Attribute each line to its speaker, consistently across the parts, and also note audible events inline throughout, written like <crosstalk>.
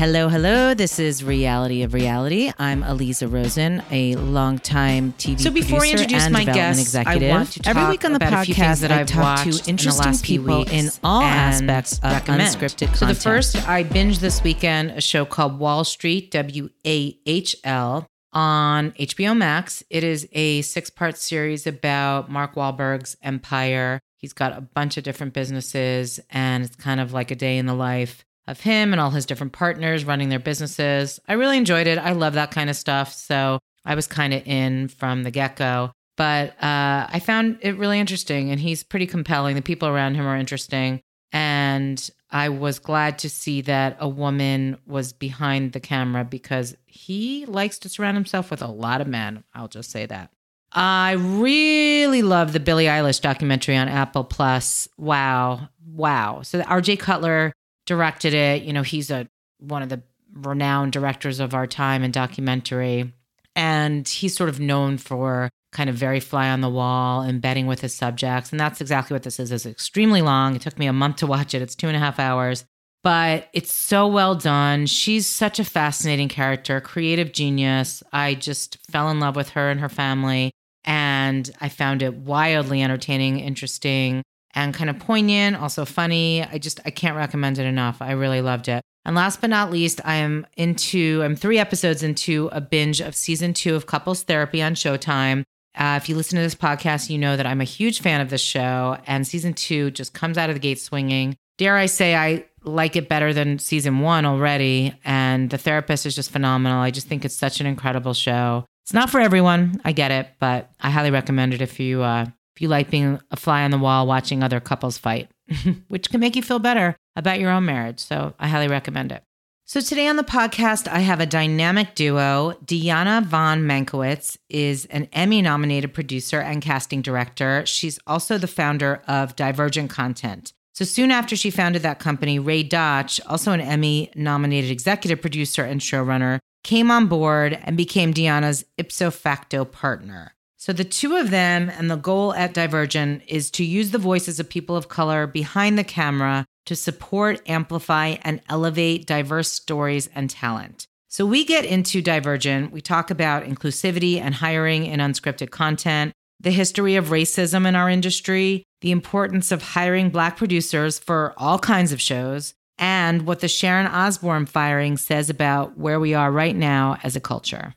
Speaker 1: Hello, hello. This is Reality of Reality. I'm Aliza Rosen, a longtime TV
Speaker 2: So before I introduce my guest, I
Speaker 1: executive.
Speaker 2: want to
Speaker 1: Every
Speaker 2: talk
Speaker 1: week on the
Speaker 2: about a few things
Speaker 1: podcast,
Speaker 2: that
Speaker 1: I
Speaker 2: I've
Speaker 1: talk to interesting
Speaker 2: few
Speaker 1: people in all aspects of
Speaker 2: recommend.
Speaker 1: unscripted
Speaker 2: So the first, I binged this weekend a show called Wahl Street, W A H L, on HBO Max. It is a six-part series about Mark Wahlberg's empire. He's got a bunch of different businesses, and it's kind of like a day in the life of him and all his different partners running their businesses. I really enjoyed it. I love that kind of stuff. So I was kind of in from the get go. But uh, I found it really interesting, and he's pretty compelling. The people around him are interesting. And I was glad to see that a woman was behind the camera because he likes to surround himself with a lot of men. I'll just say that. I really love the Billie Eilish documentary on Apple Plus. Wow. Wow. So RJ Cutler directed it. You know, he's a one of the renowned directors of our time in documentary. And he's sort of known for kind of very fly on the wall, embedding with his subjects. And that's exactly what this is. It's extremely long. It took me a month to watch it. It's two and a half hours, but it's so well done. She's such a fascinating character, creative genius. I just fell in love with her and her family. And I found it wildly entertaining, interesting, and kind of poignant, also funny. I just I can't recommend it enough. I really loved it. And last but not least, I am into I'm 3 episodes into a binge of season 2 of Couples Therapy on Showtime. Uh, if you listen to this podcast, you know that I'm a huge fan of this show, and season 2 just comes out of the gate swinging. Dare I say I like it better than season 1 already, and the therapist is just phenomenal. I just think it's such an incredible show. It's not for everyone, I get it, but I highly recommend it if you uh, you like being a fly on the wall watching other couples fight, <laughs> which can make you feel better about your own marriage. So I highly recommend it. So today on the podcast, I have a dynamic duo. Diana Von Mankiewicz is an Emmy nominated producer and casting director. She's also the founder of Divergent Content. So soon after she founded that company, Ray Dotch, also an Emmy nominated executive producer and showrunner, came on board and became Diana's ipso facto partner. So the two of them and the goal at Divergent is to use the voices of people of color behind the camera to support, amplify, and elevate diverse stories and talent. So we get into Divergent. We talk about inclusivity and hiring in unscripted content, the history of racism in our industry, the importance of hiring Black producers for all kinds of shows, and what the Sharon Osbourne firing says about where we are right now as a culture.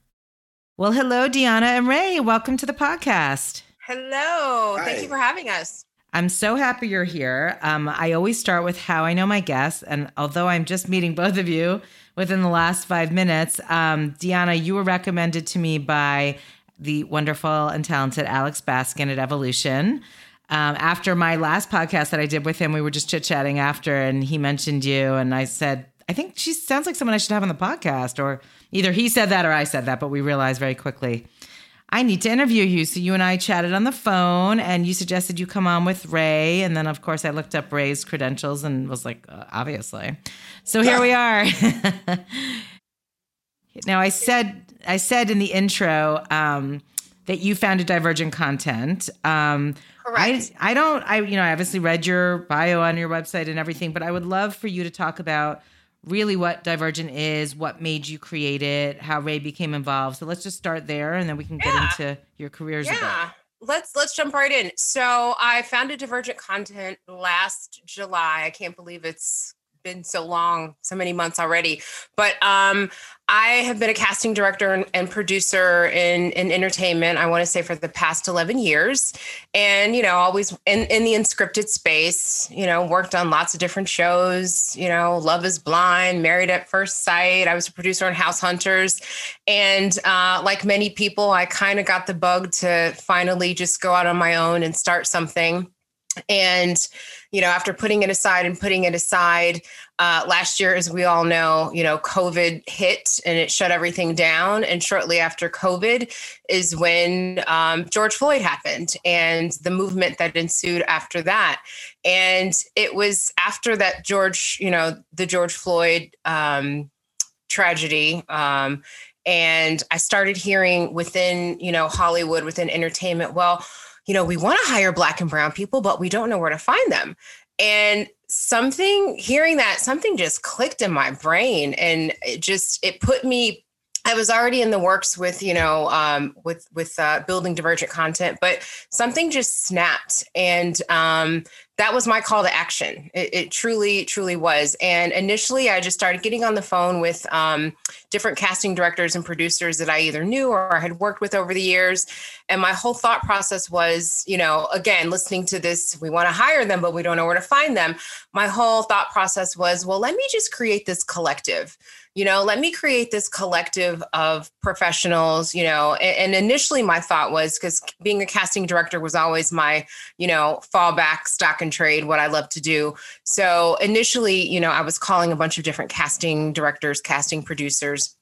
Speaker 2: Well, hello, Deanna and Ray. Welcome to the podcast.
Speaker 3: Hello.
Speaker 4: Hi.
Speaker 3: Thank you for having us.
Speaker 1: I'm so happy you're here. Um, I always start with how I know my guests. And although I'm just meeting <laughs> both of you within the last five minutes, um, Deanna, you were recommended to me by the wonderful and talented Alex Baskin at Evolution. Um, after my last podcast that I did with him, we were just chit chatting after, and he mentioned you. And I said, I think she sounds like someone I should have on the podcast. Or either he said that or I said that, but we realized very quickly I need to interview you. So you and I chatted on the phone, and you suggested you come on with Ray. And then, of course, I looked up Ray's credentials and was like, uh, obviously. So here we are. <laughs> now, I said, I said in the intro um, that you founded Divergent Content. Um,
Speaker 3: Correct.
Speaker 1: I, I don't, I, you know, I obviously read your bio on your website and everything, but I would love for you to talk about really what Divergent is, what made you create it, how Ray became involved. So let's just start there and then we can get
Speaker 3: Yeah.
Speaker 1: into your careers a bit.
Speaker 3: yeah. Let's let's jump right in. So I founded Divergent Content last July. I can't believe it's been so long, so many months already. But um, I have been a casting director and, and producer in, in entertainment, I want to say for the past 11 years. And, you know, always in, in the unscripted space, you know, worked on lots of different shows, you know, Love is Blind, Married at First Sight. I was a producer on House Hunters. And uh, like many people, I kind of got the bug to finally just go out on my own and start something. And, you know, after putting it aside and putting it aside, uh, last year, as we all know, you know, COVID hit and it shut everything down. And shortly after COVID is when um, George Floyd happened and the movement that ensued after that. And it was after that George, you know, the George Floyd um, tragedy. Um, and I started hearing within, you know, Hollywood, within entertainment, well, you know, we want to hire black and brown people, but we don't know where to find them. And something hearing that something just clicked in my brain and it just it put me I was already in the works with, you know, um, with with uh, building divergent content, but something just snapped, and um, that was my call to action. It, it, truly, truly was. And initially, I just started getting on the phone with um, different casting directors and producers that I either knew or I had worked with over the years. And my whole thought process was, you know, again, listening to this, we want to hire them, but we don't know where to find them. My whole thought process was, well, let me just create this collective you know let me create this collective of professionals you know and, and initially my thought was because being a casting director was always my you know fallback stock and trade what i love to do. So initially you know i was calling a bunch of different casting directors casting producers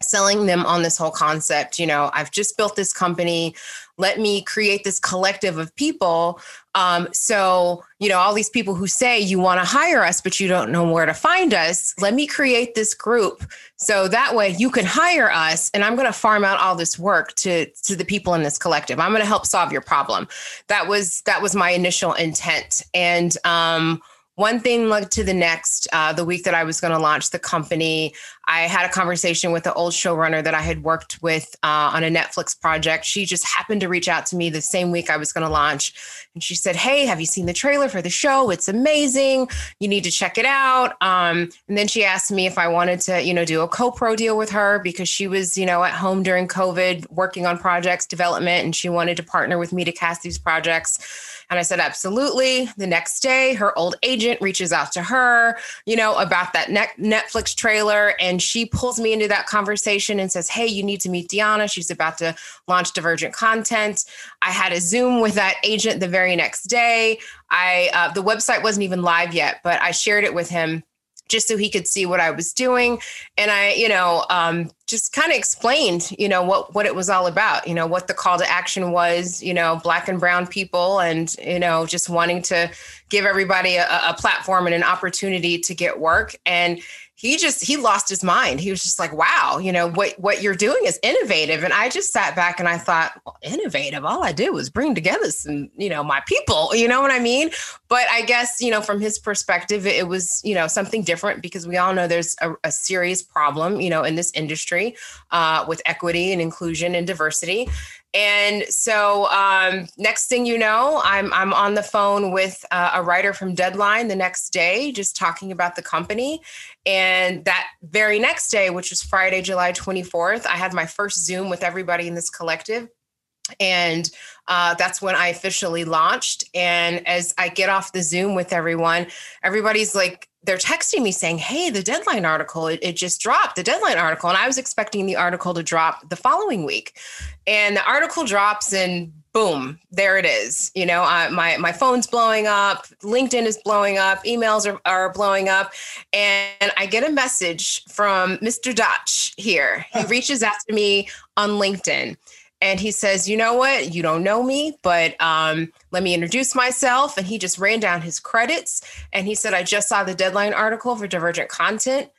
Speaker 3: selling them on this whole concept you know i've just built this company. Let me create this collective of people. Um, so you know all these people who say you want to hire us but you don't know where to find us let me create this group so that way you can hire us and i'm going to farm out all this work to to the people in this collective. I'm going to help solve your problem. That was that was my initial intent. And um, one thing led to the next. Uh, the week that I was going to launch the company, I had a conversation with the old showrunner that I had worked with uh, on a Netflix project. She just happened to reach out to me the same week I was going to launch. And she said, Hey, have you seen the trailer for the show? It's amazing. You need to check it out. Um, and then she asked me if I wanted to, you know, do a co pro deal with her because she was, you know, at home during COVID working on projects development and she wanted to partner with me to cast these projects. And I said, absolutely. The next day, her old agent reaches out to her, you know, about that Netflix trailer. And she pulls me into that conversation and says, hey, you need to meet Deanna. She's about to launch Divergent Content. I had a Zoom with that agent the very next day. I, uh, the website wasn't even live yet, but I shared it with him just so he could see what I was doing. And I, you know, um, just kind of explained, you know, what what it was all about, you know, what the call to action was, you know, black and brown people, and you know, just wanting to give everybody a, a platform and an opportunity to get work. And he just he lost his mind. He was just like, "Wow, you know what what you're doing is innovative." And I just sat back and I thought, well, "Innovative? All I did was bring together some, you know, my people." You know what I mean? But I guess you know, from his perspective, it was you know something different because we all know there's a, a serious problem, you know, in this industry uh, with equity and inclusion and diversity. And so, um, next thing you know, I'm I'm on the phone with uh, a writer from Deadline the next day, just talking about the company. And that very next day, which was Friday, July 24th, I had my first Zoom with everybody in this collective. And uh, that's when I officially launched. And as I get off the Zoom with everyone, everybody's like, they're texting me saying, Hey, the deadline article, it, it, just dropped, the deadline article. And I was expecting the article to drop the following week. And the article drops and boom, there it is. You know, uh, my, my phone's blowing up, LinkedIn is blowing up, emails are, are blowing up. And I get a message from Mr. Dotch here. He <laughs> reaches out to me on LinkedIn and he says, "You know what? You don't know me, but um, let me introduce myself." And he just ran down his credits, and he said, "I just saw the deadline article for Divergent Content.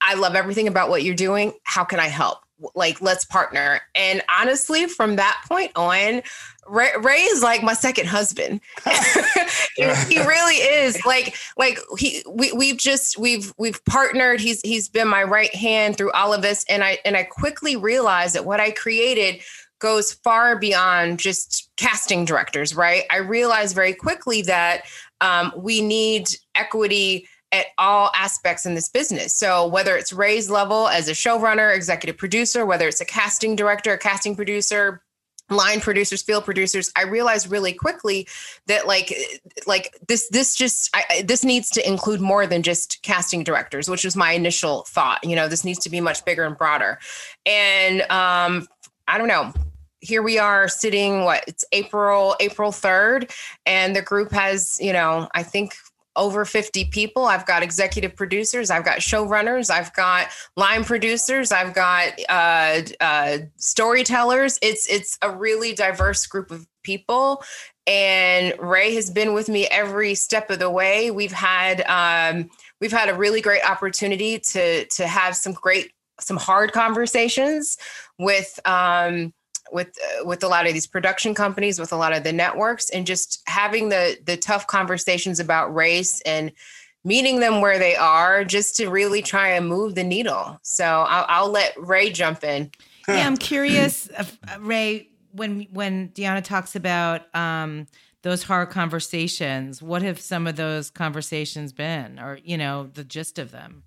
Speaker 3: I love everything about what you're doing. How can I help? Like, let's partner." And honestly, from that point on, Ray, Ray is like my second husband. <laughs> he, <laughs> really is. Like, like he we we've just we've we've partnered. He's he's been my right hand through all of this, and I and I quickly realized that what I created goes far beyond just casting directors, right? I realized very quickly that um, we need equity at all aspects in this business. So whether it's Ray's level as a showrunner, executive producer, whether it's a casting director, a casting producer, line producers field producers i realized really quickly that like like this this just I, this needs to include more than just casting directors which was my initial thought you know this needs to be much bigger and broader and um i don't know. Here we are sitting what it's april april 3rd and the group has you know i think over 50 people. I've got executive producers i've got showrunners i've got line producers i've got uh, uh, storytellers. It's it's a really diverse group of people and ray has been with me every step of the way. We've had um, we've had a really great opportunity to to have some great some hard conversations with um, with uh, with a lot of these production companies, with a lot of the networks, and just having the the tough conversations about race and meeting them where they are, just to really try and move the needle. So I'll, I'll let Ray jump in.
Speaker 2: Yeah, I'm curious, uh, Ray. When when Deanna talks about um, those hard conversations, what have some of those conversations been, or you know, the gist of them?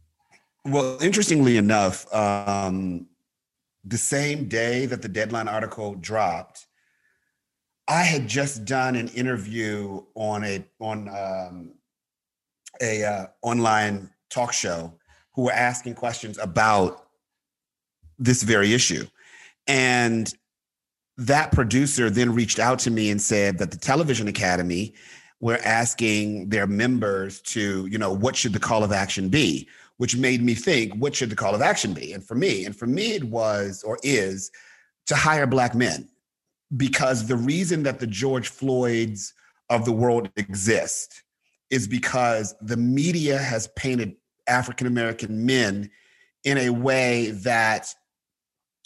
Speaker 4: Well, interestingly enough, um, the same day that the deadline article dropped, I had just done an interview on a on um, a uh, online talk show who were asking questions about this very issue, and that producer then reached out to me and said that the Television Academy were asking their members to, you know, what should the call of action be? Which made me think, what should the call of action be? And for me, and for me, it was or is to hire Black men. Because the reason that the George Floyds of the world exist is because the media has painted African American men in a way that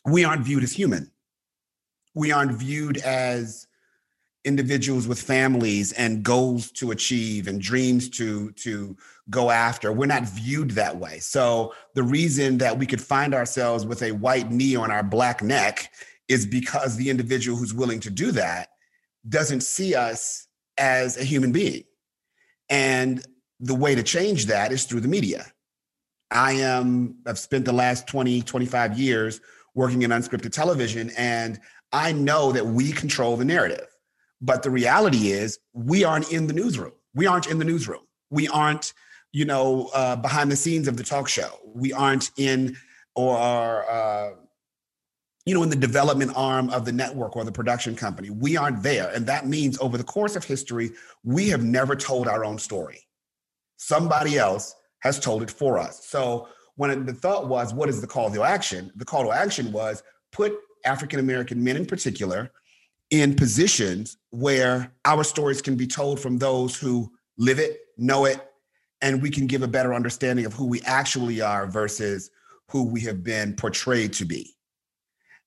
Speaker 4: we aren't viewed as human. We aren't viewed as individuals with families and goals to achieve and dreams to to go after. We're not viewed that way. So the reason that we could find ourselves with a white knee on our black neck is because the individual who's willing to do that doesn't see us as a human being. And the way to change that is through the media. I am i've spent the last 20 25 years working in unscripted television and i know that we control the narrative but the reality is, we aren't in the newsroom. We aren't in the newsroom. We aren't, you know, uh, behind the scenes of the talk show. We aren't in or uh, you know, in the development arm of the network or the production company. We aren't there. And that means over the course of history, we have never told our own story. Somebody else has told it for us. So when the thought was, what is the call to action? The call to action was put African American men in particular in positions where our stories can be told from those who live it, know it, and we can give a better understanding of who we actually are versus who we have been portrayed to be.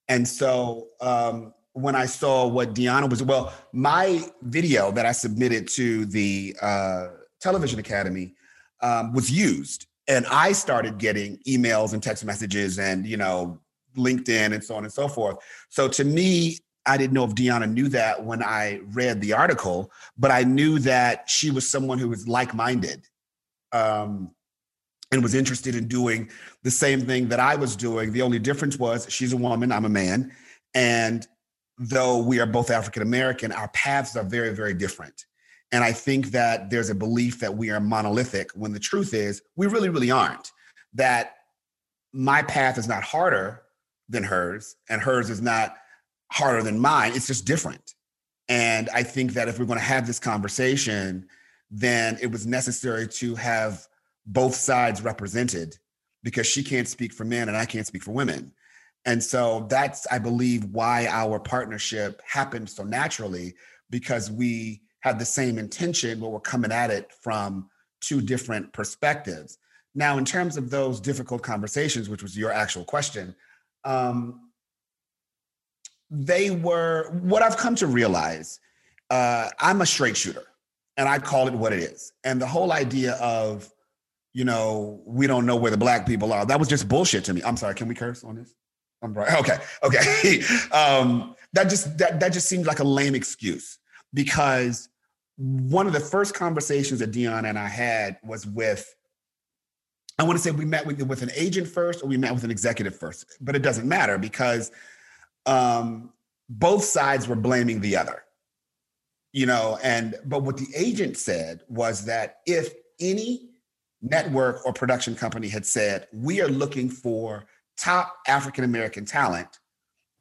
Speaker 4: And so um, when I saw what Deanna was, well, my video that I submitted to the uh, Television Academy um, was used. And I started getting emails and text messages and, you know, LinkedIn and so on and so forth. So to me, I didn't know if Deanna knew that when I read the article, but I knew that she was someone who was like minded um, and was interested in doing the same thing that I was doing. The only difference was she's a woman, I'm a man. And though we are both African American, our paths are very, very different. And I think that there's a belief that we are monolithic when the truth is we really, really aren't. That my path is not harder than hers, and hers is not harder than mine. It's just different. And I think that if we're going to have this conversation, then it was necessary to have both sides represented because she can't speak for men and I can't speak for women. And so that's, I believe, why our partnership happened so naturally because we had the same intention, but we're coming at it from two different perspectives. Now, in terms of those difficult conversations, which was your actual question, um, they were what I've come to realize. Uh, I'm a straight shooter, and I call it what it is. And the whole idea of, you know, we don't know where the black people are. That was just bullshit to me. I'm sorry. Can we curse on this? I'm right. <laughs> Okay. Okay. <laughs> um, that just that that just seemed like a lame excuse because one of the first conversations that Dion and I had was with. I want to say we met with, with an agent first or we met with an executive first, but it doesn't matter because um, both sides were blaming the other. You know, and but what the agent said was that if any network or production company had said, we are looking for top African American talent,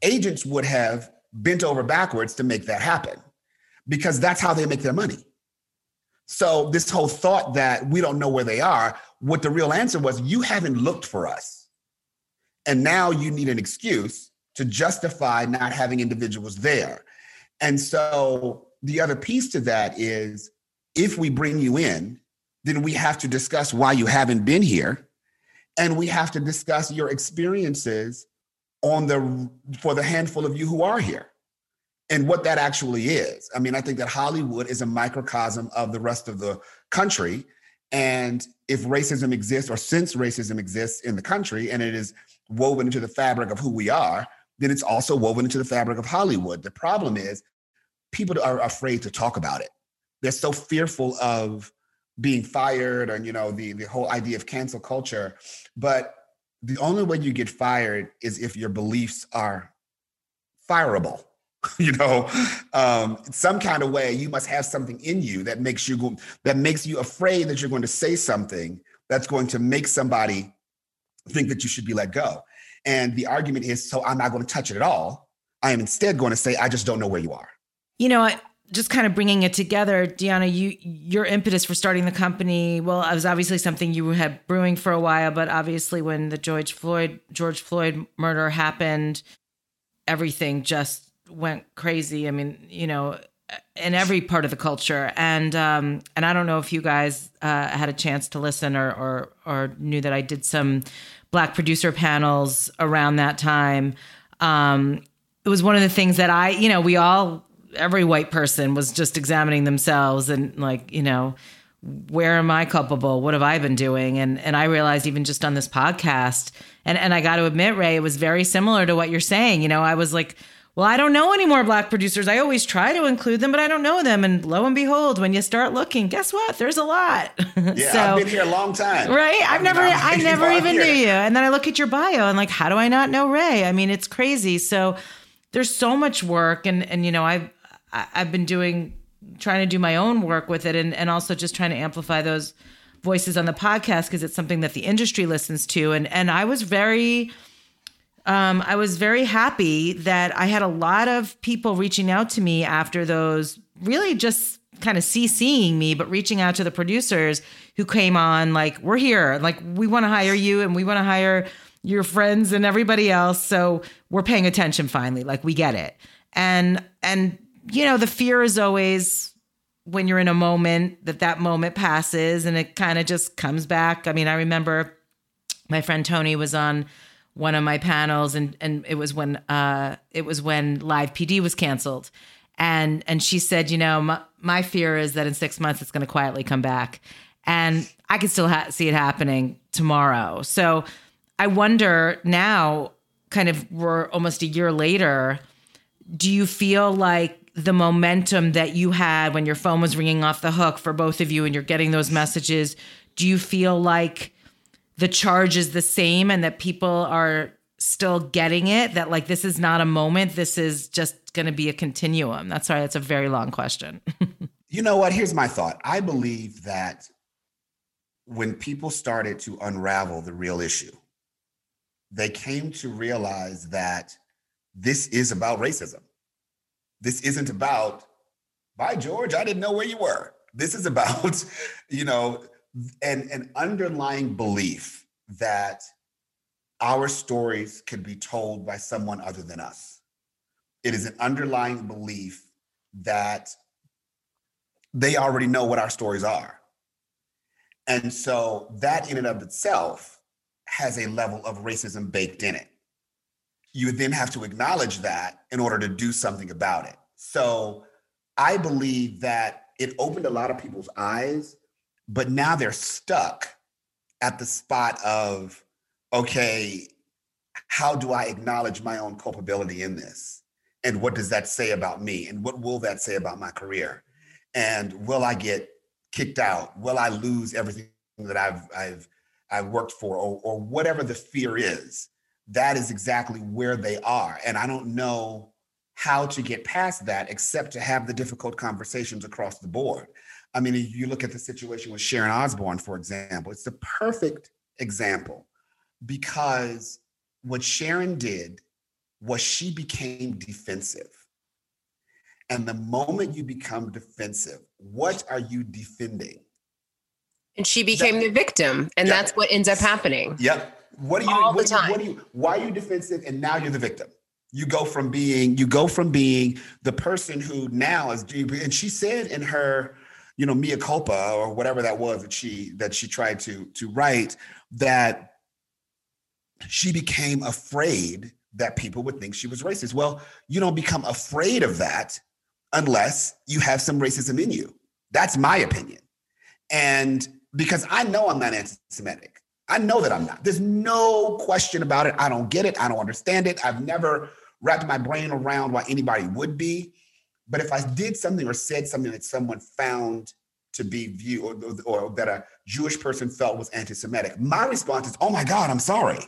Speaker 4: agents would have bent over backwards to make that happen because that's how they make their money. So, this whole thought that we don't know where they are, what the real answer was, you haven't looked for us. And now you need an excuse to justify not having individuals there. And so the other piece to that is if we bring you in, then we have to discuss why you haven't been here. And we have to discuss your experiences on the for the handful of you who are here and what that actually is. I mean, I think that Hollywood is a microcosm of the rest of the country. And if racism exists, or since racism exists in the country and it is woven into the fabric of who we are, then it's also woven into the fabric of Hollywood. The problem is people are afraid to talk about it. They're so fearful of being fired and you know the the whole idea of cancel culture. But the only way you get fired is if your beliefs are fireable <laughs> you know um, some kind of way you must have something in you that makes you go, that makes you afraid that you're going to say something that's going to make somebody think that you should be let go and the argument is so i'm not going to touch it at all. I am instead going to say i just don't know where you are.
Speaker 2: You know just kind of bringing it together deanna you your impetus for starting the company well it was obviously something you had brewing for a while but obviously when the george floyd george floyd murder happened everything just went crazy. I mean you know in every part of the culture. And um and i don't know if you guys uh had a chance to listen or or or knew that i did some black producer panels around that time. Um it was one of the things that i you know we all every white person was just examining themselves and like you know where am i culpable? What have i been doing? And and i realized even just on this podcast and and i got to admit ray it was very similar to what you're saying. You know i was like well i don't know any more black producers. I always try to include them but i don't know them. And lo and behold when you start looking guess what? There's a lot. <laughs>
Speaker 4: Yeah so, i've been here a long time.
Speaker 2: right? I've never i <laughs> never even here. knew you. And then i look at your bio and like how do i not know ray? I mean it's crazy. So there's so much work and and you know i've I've been doing trying to do my own work with it and, and also just trying to amplify those voices on the podcast because it's something that the industry listens to. And and I was very um, I was very happy that I had a lot of people reaching out to me after those really just kind of CCing me, but reaching out to the producers who came on like, we're here, like we want to hire you and we want to hire your friends and everybody else. So we're paying attention finally. Like we get it. And and you know, the fear is always when you're in a moment that that moment passes and it kind of just comes back. I mean, I remember my friend Tony was on one of my panels and and it was when uh it was when live PD was canceled. And and she said, you know, my, my fear is that in 6 months it's going to quietly come back. And I can still ha- see it happening tomorrow. So I wonder now kind of we're almost a year later, do you feel like the momentum that you had when your phone was ringing off the hook for both of you and you're getting those messages, do you feel like the charge is the same and that people are still getting it that like this is not a moment. This is just going to be a continuum. That's why that's a very long question. <laughs>
Speaker 4: You know what? Here's my thought. I believe that when people started to unravel the real issue they came to realize that this is about racism. This isn't about, by George, I didn't know where you were. This is about, <laughs> you know, an, an underlying belief that our stories could be told by someone other than us. It is an underlying belief that they already know what our stories are. And so that in and of itself has a level of racism baked in it you then have to acknowledge that in order to do something about it. So I believe that it opened a lot of people's eyes, but now they're stuck at the spot of, okay, how do I acknowledge my own culpability in this? And what does that say about me? And what will that say about my career? And will I get kicked out? Will I lose everything that I've I've I've worked for, or, or whatever the fear is? that is exactly where they are. And I don't know how to get past that except to have the difficult conversations across the board. I mean, if you look at the situation with Sharon Osbourne, for example, it's the perfect example because what Sharon did was she became defensive. And the moment you become defensive, what are you defending?
Speaker 3: And she became that, the victim. And that's what ends up happening.
Speaker 4: Yep. What are you? All what, the time. What are you? Why are you defensive? And now you're the victim. You go from being you go from being the person who now is. And she said in her, you know, mea culpa or whatever that was that she that she tried to to write that she became afraid that people would think she was racist. Well, you don't become afraid of that unless you have some racism in you. That's my opinion. And because I know I'm not anti Semitic, I know that I'm not. There's no question about it. I don't get it. I don't understand it. I've never wrapped my brain around why anybody would be. But if I did something or said something that someone found to be viewed or, or, that a Jewish person felt was anti-Semitic, my response is, "Oh my God, I'm sorry."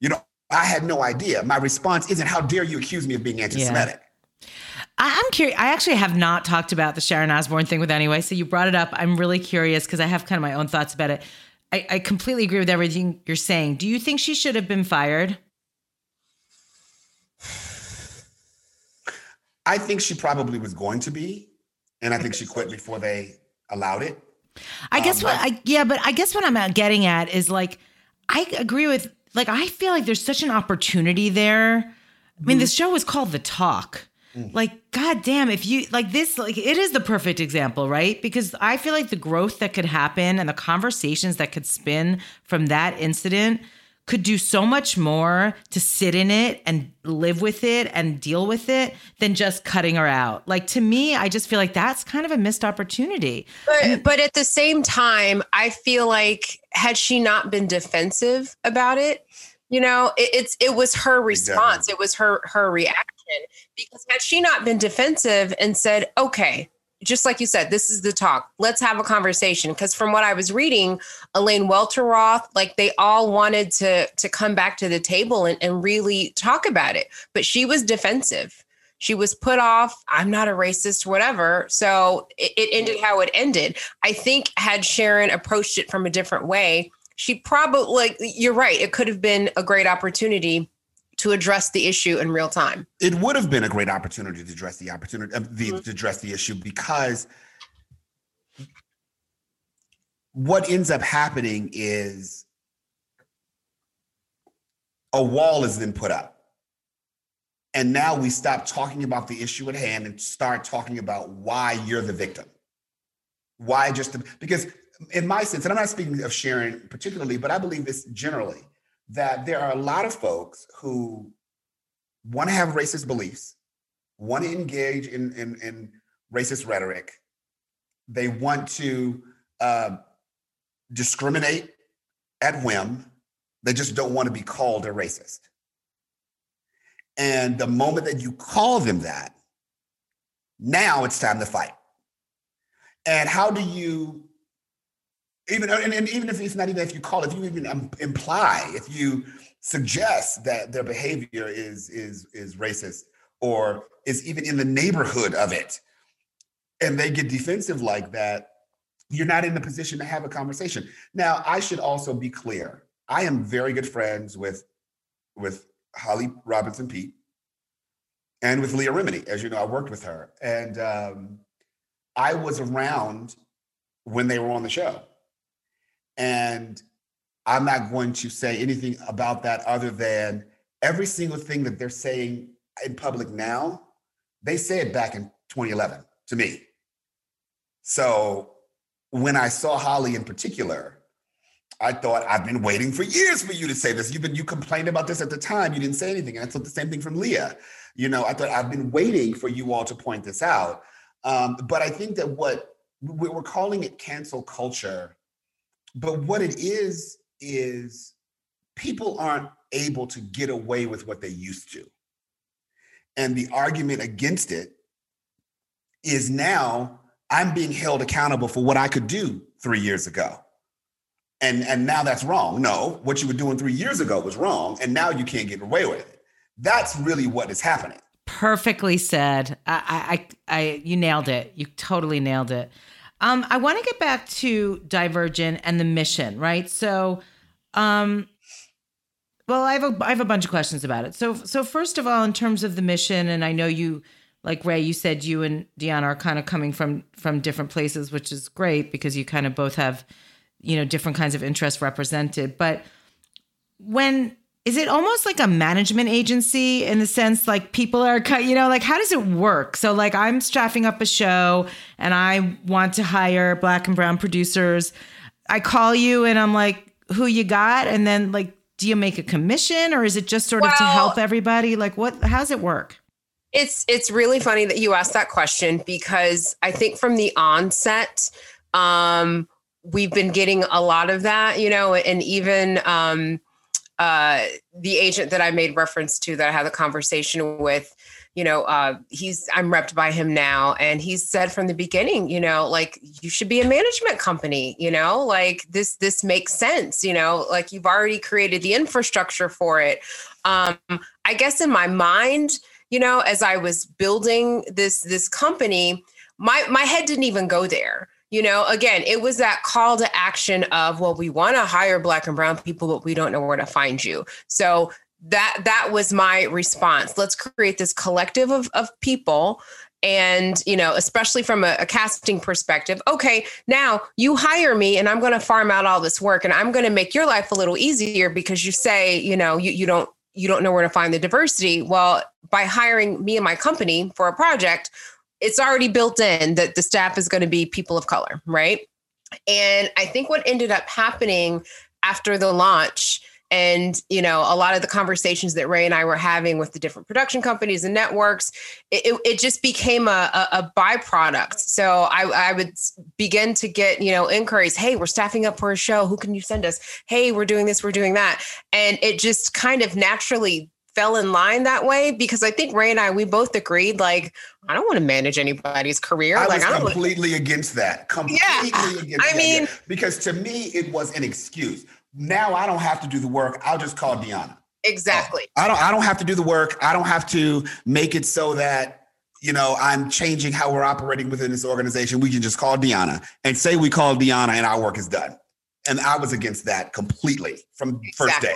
Speaker 4: You know, I had no idea. My response isn't, "How dare you accuse me of being anti-Semitic?"
Speaker 2: Yeah. I'm curious. I actually have not talked about the Sharon Osbourne thing with anyway. So you brought it up. I'm really curious because I have kind of my own thoughts about it. I, I completely agree with everything you're saying. Do you think she should have been fired?
Speaker 4: I think she probably was going to be, and I think she quit before they allowed it.
Speaker 2: I guess um, what I yeah, but I guess what I'm getting at is like I agree with like I feel like there's such an opportunity there. I mean, mm. this show was called The Talk. Mm. Like, goddamn, if you like this, like it is the perfect example, right? Because I feel like the growth that could happen and the conversations that could spin from that incident could do so much more to sit in it and live with it and deal with it than just cutting her out. Like to me, I just feel like that's kind of a missed opportunity.
Speaker 3: But, mm. but at the same time, I feel like had she not been defensive about it, you know, it, it's it was her response. Exactly. It was her her reaction. Because had she not been defensive and said, "Okay, just like you said, this is the talk. Let's have a conversation. Because from what I was reading, Elaine Welteroth, like they all wanted to to come back to the table and, and really talk about it. But she was defensive. She was put off. I'm not a racist, whatever. So it, it ended how it ended. I think had Sharon approached it from a different way, she probably like you're right. It could have been a great opportunity to address the issue in real time.
Speaker 4: It would have been a great opportunity to address the opportunity uh, the, mm-hmm. to address the issue because what ends up happening is a wall is then put up. And now we stop talking about the issue at hand and start talking about why you're the victim. Why just the, because in my sense, and I'm not speaking of Sharon particularly, but I believe this generally that there are a lot of folks who want to have racist beliefs, want to engage in, in, in racist rhetoric. They want to uh, discriminate at whim. They just don't want to be called a racist. And the moment that you call them that, now it's time to fight. And how do you even and, and, even if it's not even if you call if you even um, imply if you suggest that their behavior is is is racist or is even in the neighborhood of it and they get defensive like that you're not in the position to have a conversation. Now i should also be clear. I am very good friends with with holly robinson peete and with leah remini. As you know i worked with her. And um, i was around when they were on the show and I'm not going to say anything about that other than every single thing that they're saying in public now, they said back in 2011 to me. So when I saw Holly in particular, I thought I've been waiting for years for you to say this. You've been you complained about this at the time. You didn't say anything. And I thought the same thing from Leah. You know, I thought I've been waiting for you all to point this out. Um, but I think that what we're calling it cancel culture but what it is, is people aren't able to get away with what they used to. And the argument against it is now I'm being held accountable for what I could do three years ago. And, and now that's wrong. No, what you were doing three years ago was wrong. And now you can't get away with it. That's really what is happening.
Speaker 2: Perfectly said. I, I, I, you nailed it. You totally nailed it. Um, I want to get back to Divergent and the mission, right? So, um, well, I have a I have a bunch of questions about it. So, so first of all, in terms of the mission, and I know you, like Ray, you said you and Deanna are kind of coming from from different places, which is great because you kind of both have, you know, different kinds of interests represented. But when is it almost like a management agency in the sense like people are cut, you know like how does it work so like i'm staffing up a show and i want to hire black and brown producers i call you and i'm like who you got and then like do you make a commission or is it just sort of to help everybody? Like what how's it work?
Speaker 3: It's it's really funny that you asked that question because I think from the onset, um, we've been getting a lot of that, you know, and even um, uh, the agent that I made reference to that I had a conversation with, you know, uh, he's I'm repped by him now, and he said from the beginning, you know, like you should be a management company, you know, like this this makes sense, you know, like you've already created the infrastructure for it. Um, I guess in my mind, you know, as I was building this this company, my my head didn't even go there. You know, again, it was that call to action of, well, we want to hire black and brown people, but we don't know where to find you. So that that was my response. Let's create this collective of of people and you know especially from a, a casting perspective okay now you hire me and i'm going to farm out all this work and i'm going to make your life a little easier because you say you know you, you don't you don't know where to find the diversity well by hiring me and my company for a project it's already built in that the staff is going to be people of color right? And i think what ended up happening after the launch and you know a lot of the conversations that ray and i were having with the different production companies and networks it, it, just became a, a, a byproduct. So I, I would begin to get you know inquiries hey we're staffing up for a show. Who can you send us? Hey we're doing this we're doing that. And it just kind of naturally fell in line that way because i think ray and i we both agreed like i don't want to manage anybody's career
Speaker 4: I
Speaker 3: like
Speaker 4: was
Speaker 3: i
Speaker 4: completely against that. Completely against
Speaker 3: I mean-
Speaker 4: idea. because to me, it was an excuse. Now I don't have to do the work. I'll just call Deanna.
Speaker 3: exactly oh,
Speaker 4: I don't I don't have to do the work. I don't have to make it so that you know I'm changing how we're operating within this organization. We can just call Deanna and say we called Deanna and our work is done. And I was against that completely from first day.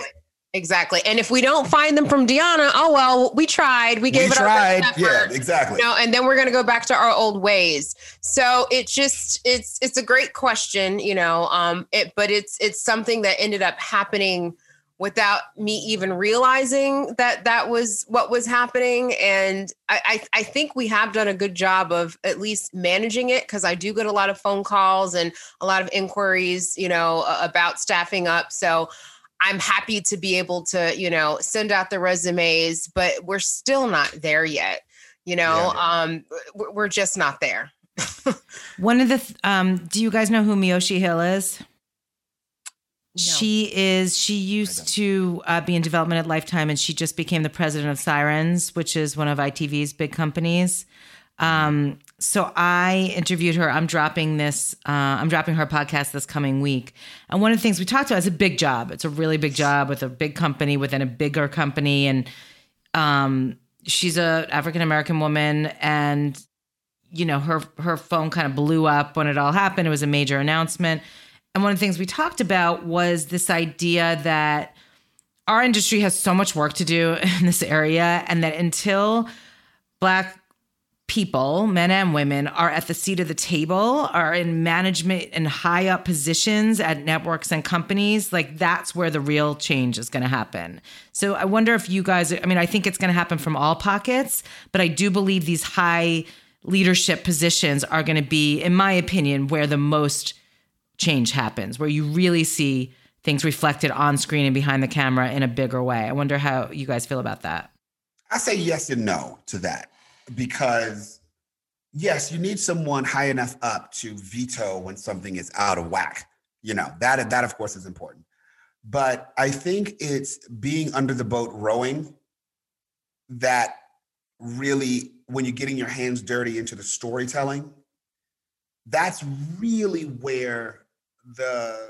Speaker 3: Exactly. And if we don't find them from Deanna, oh well, we tried. We gave
Speaker 4: we
Speaker 3: it
Speaker 4: tried.
Speaker 3: our best
Speaker 4: Yeah, exactly.
Speaker 3: You know, and then we're going to go back to our old ways. So it just it's it's a great question, you know. Um, it but it's it's something that ended up happening without me even realizing that that was what was happening. And I I, I think we have done a good job of at least managing it because I do get a lot of phone calls and a lot of inquiries, you know, about staffing up. So I'm happy to be able to, you know, send out the resumes, but we're still not there yet. You know,
Speaker 4: Yeah.
Speaker 3: um, we're we're just not there. <laughs>
Speaker 2: One of the th- um do you guys know who Miyoshi Hill is? She is she used to uh, be in development at Lifetime and she just became the president of Sirens, which is one of ITV's big companies. Um, so I interviewed her. I'm dropping this. Uh, I'm dropping her podcast this coming week. And one of the things we talked about is a big job. It's a really big job with a big company within a bigger company, and um, she's a African American woman, and you know her her phone kind of blew up when it all happened. It was a major announcement, and one of the things we talked about was this idea that our industry has so much work to do <laughs> in this area, and that until black people, men and women, are at the seat of the table, are in management and high up positions at networks and companies, like that's where the real change is going to happen. So I wonder if you guys, I mean, I think it's going to happen from all pockets, but I do believe these high leadership positions are going to be, in my opinion, where the most change happens, where you really see things reflected on screen and behind the camera in a bigger way. I wonder how you guys feel about that.
Speaker 4: I say yes and no to that because yes, you need someone high enough up to veto when something is out of whack. You know, that that of course is important. But I think it's being under the boat rowing that really when you're getting your hands dirty into the storytelling, that's really where the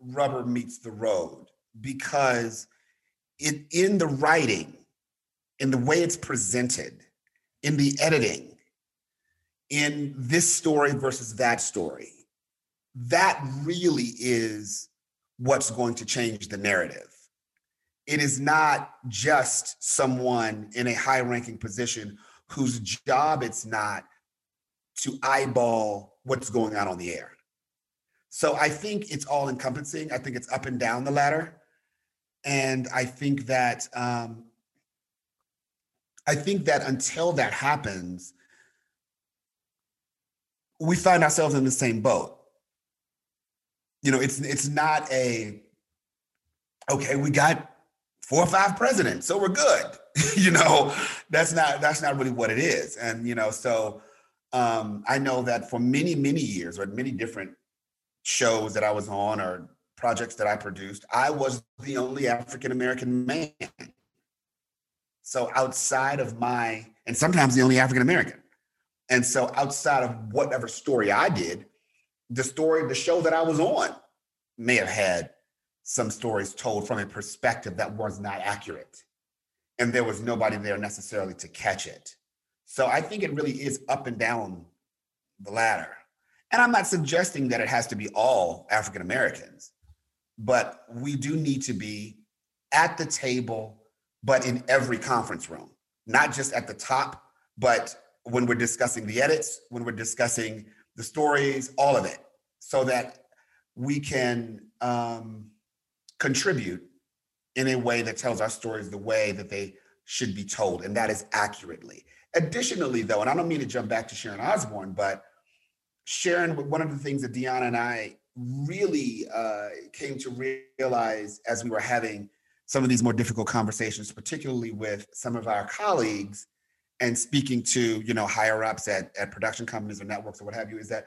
Speaker 4: rubber meets the road because it in the writing in the way it's presented, in the editing, in this story versus that story, that really is what's going to change the narrative. It is not just someone in a high ranking position whose job it's not to eyeball what's going on on the air. So I think it's all encompassing. I think it's up and down the ladder. And I think that um, I think that until that happens, we find ourselves in the same boat. You know, it's it's not a okay, we got four or five presidents, so we're good. <laughs> you know, that's not that's not really what it is. And you know, so um, I know that for many many years or many different shows that I was on or projects that I produced, I was the only African American man. So outside of my, and sometimes the only African American. And so outside of whatever story I did, the story, the show that I was on may have had some stories told from a perspective that was not accurate. And there was nobody there necessarily to catch it. So I think it really is up and down the ladder. And I'm not suggesting that it has to be all African Americans, but we do need to be at the table, but in every conference room, not just at the top, but when we're discussing the edits, when we're discussing the stories, all of it, so that we can um, contribute in a way that tells our stories the way that they should be told, and that is accurately. Additionally, though, and I don't mean to jump back to Sharon Osbourne, but Sharon, one of the things that Deanna and I really uh, came to realize as we were having some of these more difficult conversations, particularly with some of our colleagues and speaking to you know higher ups at, at production companies or networks or what have you, is that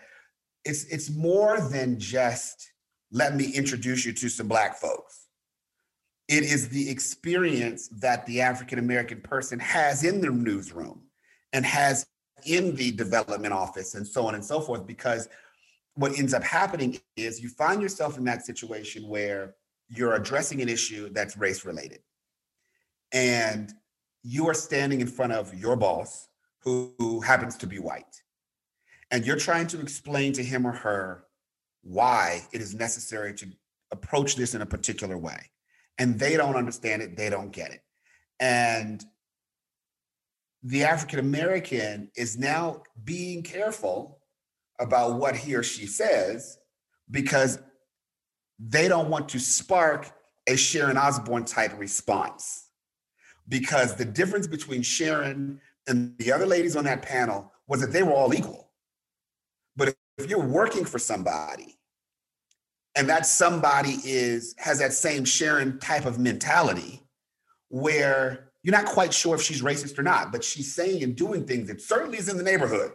Speaker 4: it's it's more than just let me introduce you to some black folks. It is the experience that the African American person has in the newsroom and has in the development office and so on and so forth. Because what ends up happening is you find yourself in that situation where you're addressing an issue that's race related. And you are standing in front of your boss who, who happens to be white. And you're trying to explain to him or her why it is necessary to approach this in a particular way. And they don't understand it, they don't get it. And the African American is now being careful about what he or she says because they don't want to spark a Sharon Osbourne type response. Because the difference between Sharon and the other ladies on that panel was that they were all equal. But if you're working for somebody and that somebody is has that same Sharon type of mentality where you're not quite sure if she's racist or not, but she's saying and doing things that certainly is in the neighborhood.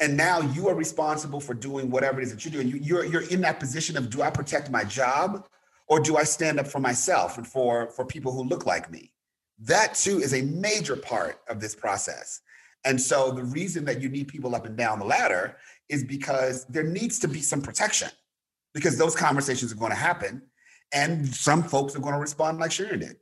Speaker 4: And now you are responsible for doing whatever it is that you're doing. You, you're, you're in that position of do I protect my job or do I stand up for myself and for, for people who look like me? That too is a major part of this process. And so the reason that you need people up and down the ladder is because there needs to be some protection because those conversations are going to happen and some folks are going to respond like Sharon did.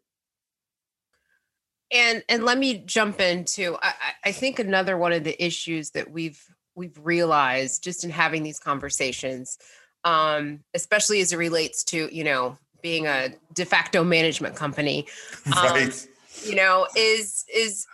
Speaker 3: And and let me jump into I, I think another one of the issues that we've we've realized just in having these conversations, um, especially as it relates to you know being a de facto management company, <laughs> um, right. you know, is is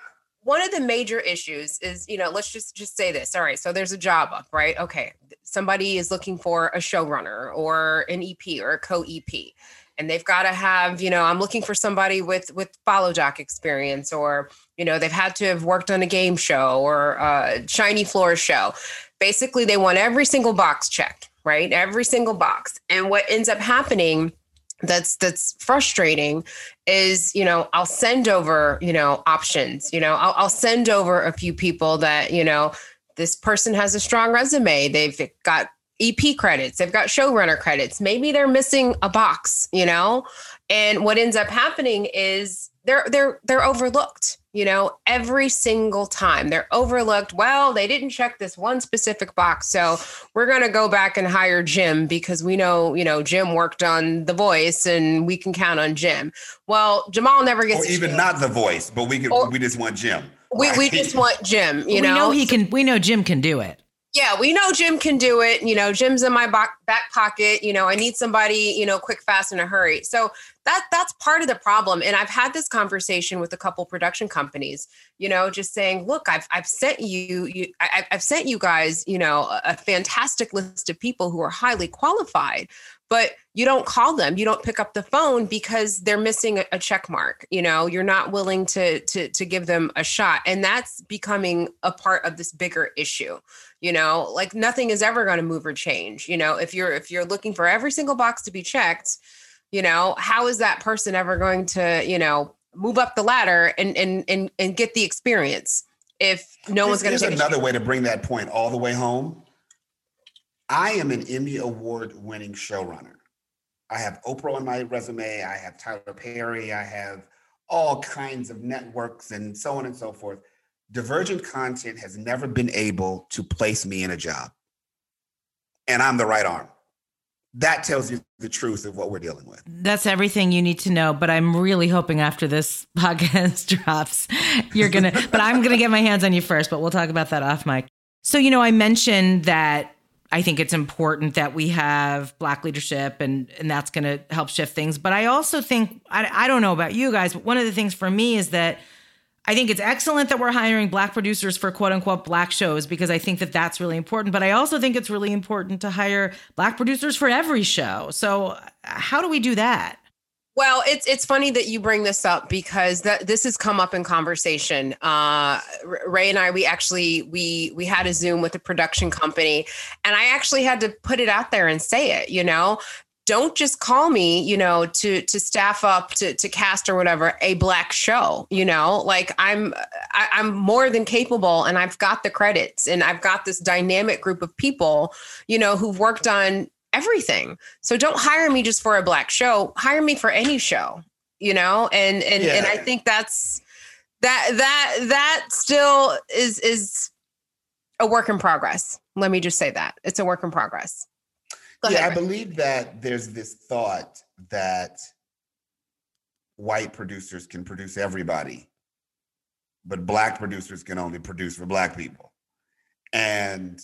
Speaker 3: one of the major issues is you know let's just just say this. All right so there's a job up right? Okay somebody is looking for a showrunner or an ep or a co-ep and they've got to have you know i'm looking for somebody with with follow doc experience or you know they've had to have worked on a game show or a shiny floor show. Basically they want every single box checked right? Every single box. And what ends up happening that's that's frustrating is you know i'll send over you know options. You know I'll, I'll send over a few people that you know this person has a strong resume. They've got ep credits. They've got showrunner credits. Maybe they're missing a box you know? And what ends up happening is they're they're they're overlooked you know every single time. They're overlooked. Well they didn't check this one specific box so we're going to go back and hire jim because we know you know jim worked on the voice and we can count on jim. Well jamal never gets
Speaker 4: or even not the voice but we can or, we just want jim.
Speaker 3: We, right? we just want jim you
Speaker 2: we
Speaker 3: know?
Speaker 2: know? he can we know jim can do it
Speaker 3: yeah, we know Jim can do it. You know, Jim's in my back pocket. You know, I need somebody, you know, quick, fast, in a hurry. So that that's part of the problem. And I've had this conversation with a couple production companies. You know, just saying, look, I've I've sent you, you I, I've sent you guys, you know, a fantastic list of people who are highly qualified, but you don't call them. You don't pick up the phone because they're missing a, a check mark you know? You're not willing to to to give them a shot. And that's becoming a part of this bigger issue you know? Like nothing is ever going to move or change you know? If you're if you're looking for every single box to be checked You know, how is that person ever going to, you know, move up the ladder and and and, and get the experience if no one's going
Speaker 4: to
Speaker 3: take
Speaker 4: another way to bring that point all the way home. I am an emmy award winning showrunner i have oprah on my resume i have tyler perry i have all kinds of networks and so on and so forth divergent content has never been able to place me in a job and i'm the right arm that tells you the truth of what we're dealing with.
Speaker 2: That's everything you need to know. But I'm really hoping after this <laughs> podcast drops, you're going to, but I'm going to get my hands on you first, but we'll talk about that off mic. So, you know, I mentioned that I think it's important that we have black leadership and, and that's going to help shift things. But I also think, I, I don't know about you guys, but one of the things for me is that I think it's excellent that we're hiring black producers for quote unquote black shows because I think that that's really important. But I also think it's really important to hire black producers for every show. So, how do we do that?
Speaker 3: Well, it's it's funny that you bring this up because that this has come up in conversation. Uh, Ray and I, we actually we we had a Zoom with a production company, and I actually had to put it out there and say it. You know, don't just call me you know to to staff up to to cast or whatever a black show you know like i'm I, i'm more than capable and i've got the credits and i've got this dynamic group of people you know who've worked on everything so don't hire me just for a black show hire me for any show you know and and yeah. and i think that's that that that still is is a work in progress let me just say that it's a work in progress
Speaker 4: Go yeah, ahead. I believe that there's this thought that white producers can produce everybody, but black producers can only produce for black people. And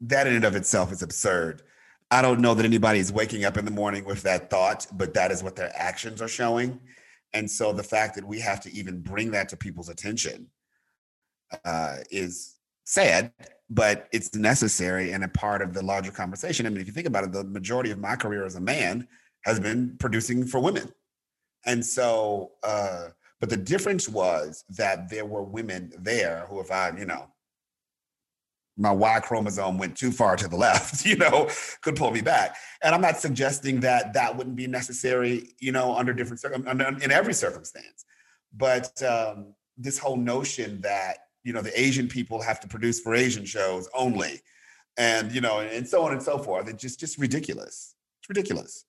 Speaker 4: that in and of itself is absurd. I don't know that anybody is waking up in the morning with that thought, but that is what their actions are showing. And so the fact that we have to even bring that to people's attention uh, is sad but it's necessary and a part of the larger conversation. I mean, if you think about it, the majority of my career as a man has been producing for women. And so, uh, but the difference was that there were women there who, if I, you know, my Y chromosome went too far to the <laughs> left, you know, could pull me back. And I'm not suggesting that that wouldn't be necessary, you know, under different circumstances, in every circumstance. But um, this whole notion that you know the asian people have to produce for asian shows only and you know and so on and so forth it's just just ridiculous it's ridiculous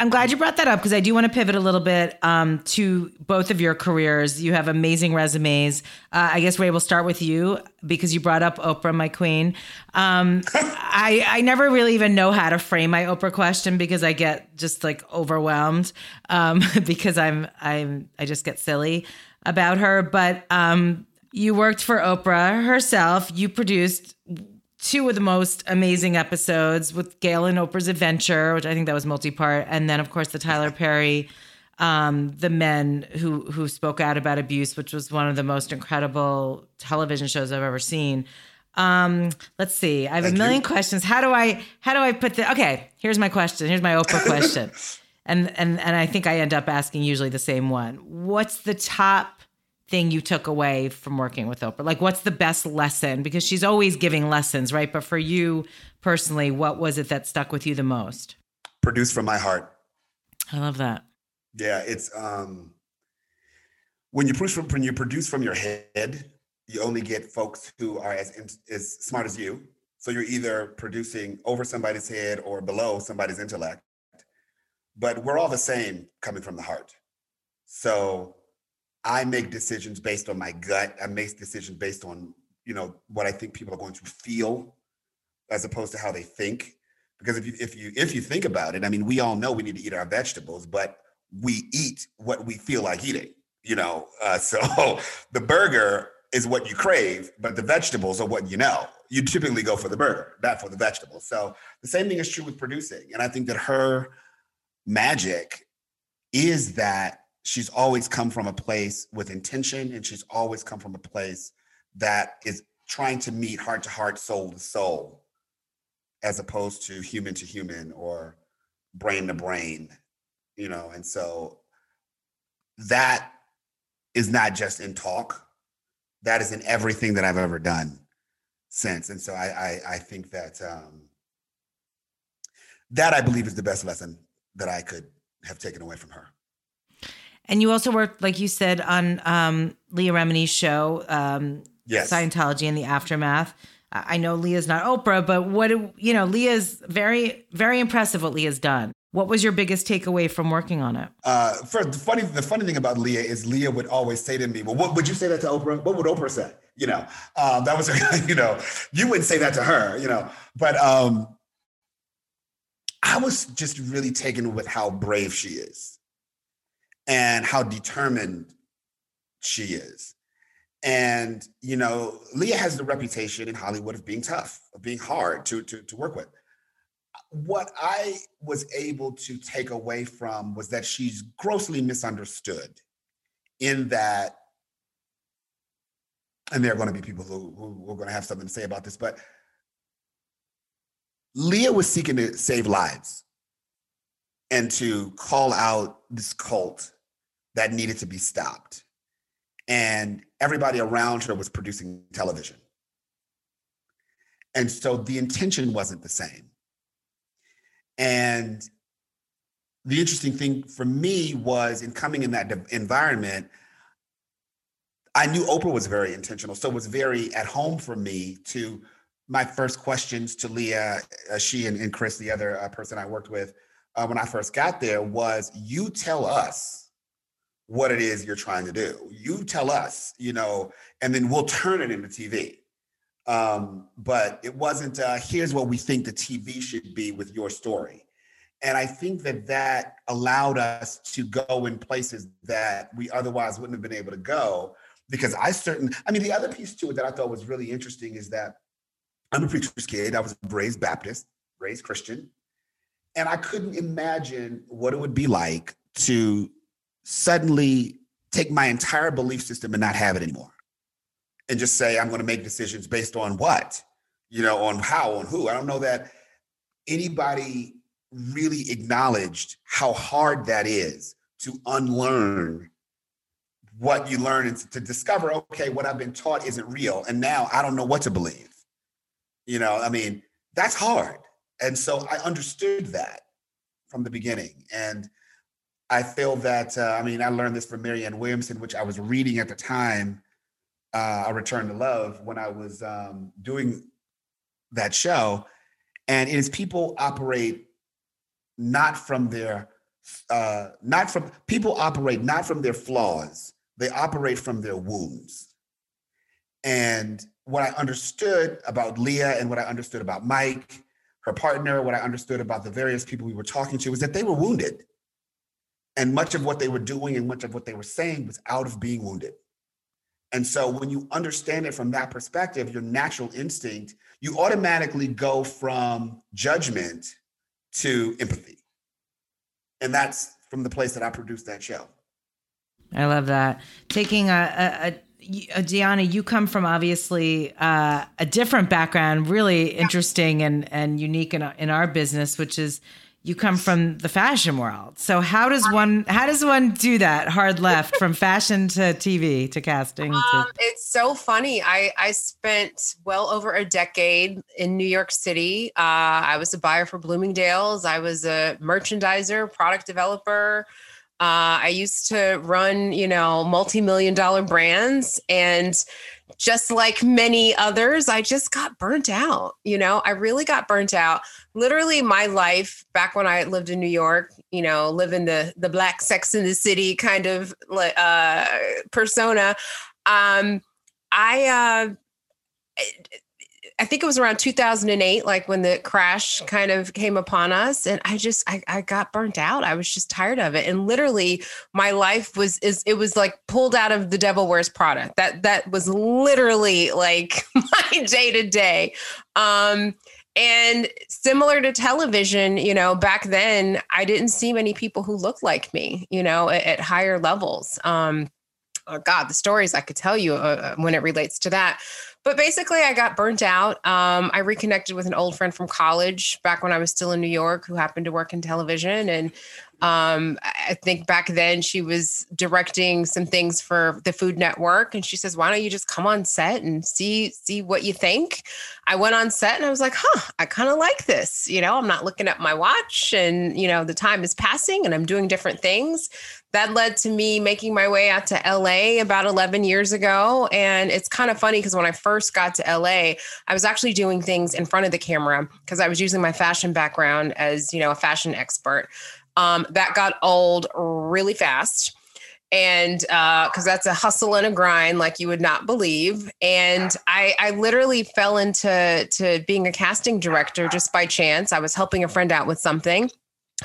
Speaker 2: I'm glad you brought that up because I do want to pivot a little bit um, to both of your careers. You have amazing resumes. Uh, I guess Ray will start with you because you brought up Oprah, my queen. Um, <laughs> I I never really even know how to frame my Oprah question because I get just like overwhelmed um, <laughs> because I'm I'm I just get silly about her. But um, you worked for Oprah herself. You produced two of the most amazing episodes with Gayle and Oprah's Adventure, which I think that was multi-part, and then of course the Tyler Perry, um, the men who who spoke out about abuse, which was one of the most incredible television shows I've ever seen. Um, let's see. I have Thank a million you. questions. How do I how do I put the okay? Here's my question. Here's my Oprah question. <laughs> and and and I think I end up asking usually the same one. What's the top thing you took away from working with Oprah? Like, what's the best lesson? Because she's always giving lessons, right? But for you personally, what was it that stuck with you the most?
Speaker 4: Produced from my heart.
Speaker 2: I love that.
Speaker 4: Yeah, it's um when you produce from when you produce from your head, you only get folks who are as as smart as you. So you're either producing over somebody's head or below somebody's intellect. But we're all the same coming from the heart. So I make decisions based on my gut. I make decisions based on, you know, what I think people are going to feel as opposed to how they think. Because if you if you if you think about it, I mean, we all know we need to eat our vegetables, but we eat what we feel like eating, you know. Uh, <laughs> so the burger is what you crave, but the vegetables are what you know. You typically go for the burger, not for the vegetables. So the same thing is true with producing. And I think that her magic is that she's always come from a place with intention and she's always come from a place that is trying to meet heart to heart soul to soul as opposed to human to human or brain to brain you know? And so that is not just in talk. That is in everything that i've ever done since. And so i i, I think that um that i believe is the best lesson that i could have taken away from her.
Speaker 2: And you also worked, like you said, on um, Leah Remini's show, um,
Speaker 4: Yes.
Speaker 2: Scientology and the Aftermath. I know Leah's not Oprah, but what, you know, Leah's very, very impressive what Leah's done. What was your biggest takeaway from working on it?
Speaker 4: Uh, for the funny, the funny thing about Leah is Leah would always say to me, "Well, what would you say that to Oprah? What would Oprah say?" You know, um, that was her. <laughs> You know, you wouldn't say that to her. You know, but um, I was just really taken with how brave she is, and how determined she is. And you know, Leah has the reputation in Hollywood of being tough, of being hard to to to work with what I was able to take away from was that she's grossly misunderstood in that, and there are going to be people who, who, are going to have something to say about this, but Leah was seeking to save lives and to call out this cult that needed to be stopped. And everybody around her was producing television. And so the intention wasn't the same. And the interesting thing for me was in coming in that environment, I knew Oprah was very intentional. So it was very at home for me to my first questions to Leah, uh, she and, and Chris, the other uh, person I worked with uh, when I first got there, was you tell us what it is you're trying to do. You tell us, you know, and then we'll turn it into TV. Um, but it wasn't, uh, here's what we think the TV should be with your story. And I think that that allowed us to go in places that we otherwise wouldn't have been able to go. Because I certain, I mean, the other piece to it that I thought was really interesting is that I'm a preacher's kid. I was raised Baptist, raised Christian. And I couldn't imagine what it would be like to suddenly take my entire belief system and not have it anymore and just say i'm going to make decisions based on what? You know on how on who. I don't know that anybody really acknowledged how hard that is to unlearn what you learn and to discover okay what i've been taught isn't real and now i don't know what to believe. You know i mean that's hard. And so i understood that from the beginning. And i feel that uh, i mean i learned this from marianne williamson which i was reading at the time uh, A Return to Love when I was um, doing that show. And it is people operate not from their, uh, not from, people operate not from their flaws, they operate from their wounds. And what I understood about Leah and what I understood about Mike, her partner, what I understood about the various people we were talking to was that they were wounded. And much of what they were doing and much of what they were saying was out of being wounded. And so when you understand it from that perspective, your natural instinct, you automatically go from judgment to empathy. And that's from the place that I produced that show.
Speaker 2: I love that. Taking a, a, a uh, Deanna, you come from obviously uh, a different background, really interesting and, and unique in, in our business, which is you come from the fashion world. So how does one how does one do that hard left from fashion to TV to casting? To-
Speaker 3: Um, it's so funny. I I spent well over a decade in New York City. Uh, I was a buyer for Bloomingdale's. I was a merchandiser, product developer. Uh, I used to run, you know, multi-million dollar brands and just like many others, I just got burnt out. You know, I really got burnt out. Literally, my life back when I lived in New York, you know, living the the black Sex in the City kind of uh, persona. Um, I uh, I think it was around 2008, like when the crash kind of came upon us, and I just I, I got burnt out. I was just tired of it, and literally my life was is it was like pulled out of the Devil Wears Prada. That that was literally like <laughs> my day to day. Um, and similar to television, you know, back then I didn't see many people who looked like me, you know, at, at higher levels. Um, oh God, the stories I could tell you uh, when it relates to that. But basically, I got burnt out. Um, I reconnected with an old friend from college back when I was still in New York who happened to work in television. And Um, I think back then she was directing some things for the Food Network, and she says, "Why don't you just come on set and see see what you think?" I went on set and I was like, "Huh, I kind of like this." You know, I'm not looking at my watch, and you know, the time is passing, and I'm doing different things that led to me making my way out to LA about 11 years ago. And it's kind of funny because when I first got to LA, I was actually doing things in front of the camera because I was using my fashion background as, you know, a fashion expert. Um, that got old really fast. And because uh, that's a hustle and a grind like you would not believe. And I, I literally fell into to being a casting director just by chance. I was helping a friend out with something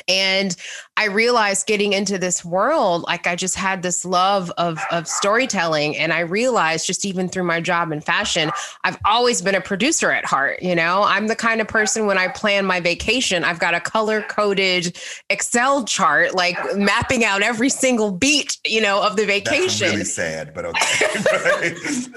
Speaker 3: and i realized getting into this world like i just had this love of of storytelling. And i realized just even through my job in fashion i've always been a producer at heart you know? I'm the kind of person when i plan my vacation i've got a color coded excel chart like mapping out every single beat you know of the vacation
Speaker 4: That's really sad but okay. <laughs>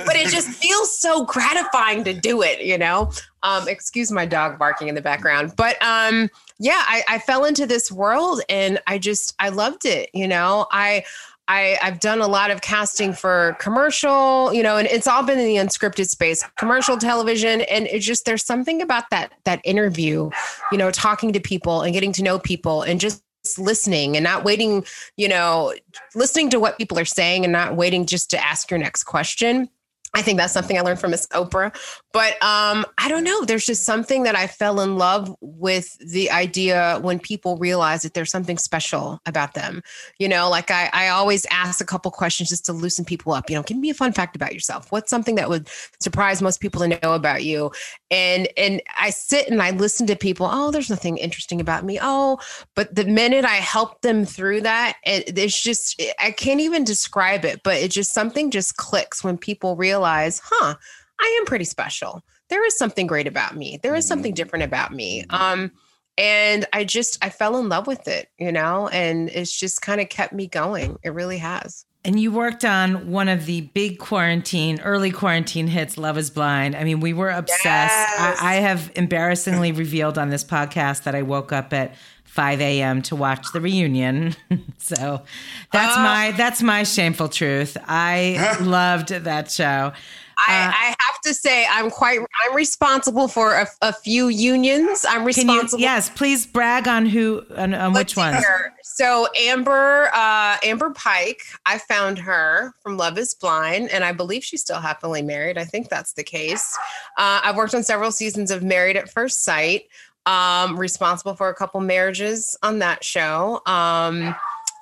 Speaker 3: But it just feels so gratifying to do it you know? Um excuse my dog barking in the background. But um yeah, I, I fell into this world and I just I loved it. You know, I I, I've done a lot of casting for commercial, you know, and it's all been in the unscripted space, commercial television. And it's just there's something about that that interview, you know, talking to people and getting to know people and just listening and not waiting, you know, listening to what people are saying and not waiting just to ask your next question. I think that's something I learned from Miss Oprah. But um, I don't know. There's just something that I fell in love with the idea when people realize that there's something special about them. You know, like I, I always ask a couple questions just to loosen people up. You know, give me a fun fact about yourself. What's something that would surprise most people to know about you? And and I sit and I listen to people. Oh, there's nothing interesting about me. Oh, but the minute I help them through that, it, it's just I can't even describe it. But it just something just clicks when people realize, huh I am pretty special. There is something great about me. There is something mm-hmm. different about me. Mm-hmm. Um, and I just I fell in love with it, you know, and it's just kind of kept me going. It really has.
Speaker 2: And you worked on one of the big quarantine, early quarantine hits, Love is Blind. I mean, we were obsessed. Yes. I, I have embarrassingly revealed on this podcast that I woke up at 5 a.m. to watch the reunion. <laughs> so that's uh, my that's my shameful truth. I <laughs> loved that show.
Speaker 3: I, uh, I, have to say I'm quite I'm responsible for a, a few unions. I'm responsible.
Speaker 2: You, yes, please brag on who on, on which ones.
Speaker 3: So Amber uh, Amber Pike, I found her from Love Is Blind, and I believe she's still happily married. I think that's the case. Uh, I've worked on several seasons of Married at First Sight. Um, responsible for a couple marriages on that show. Um,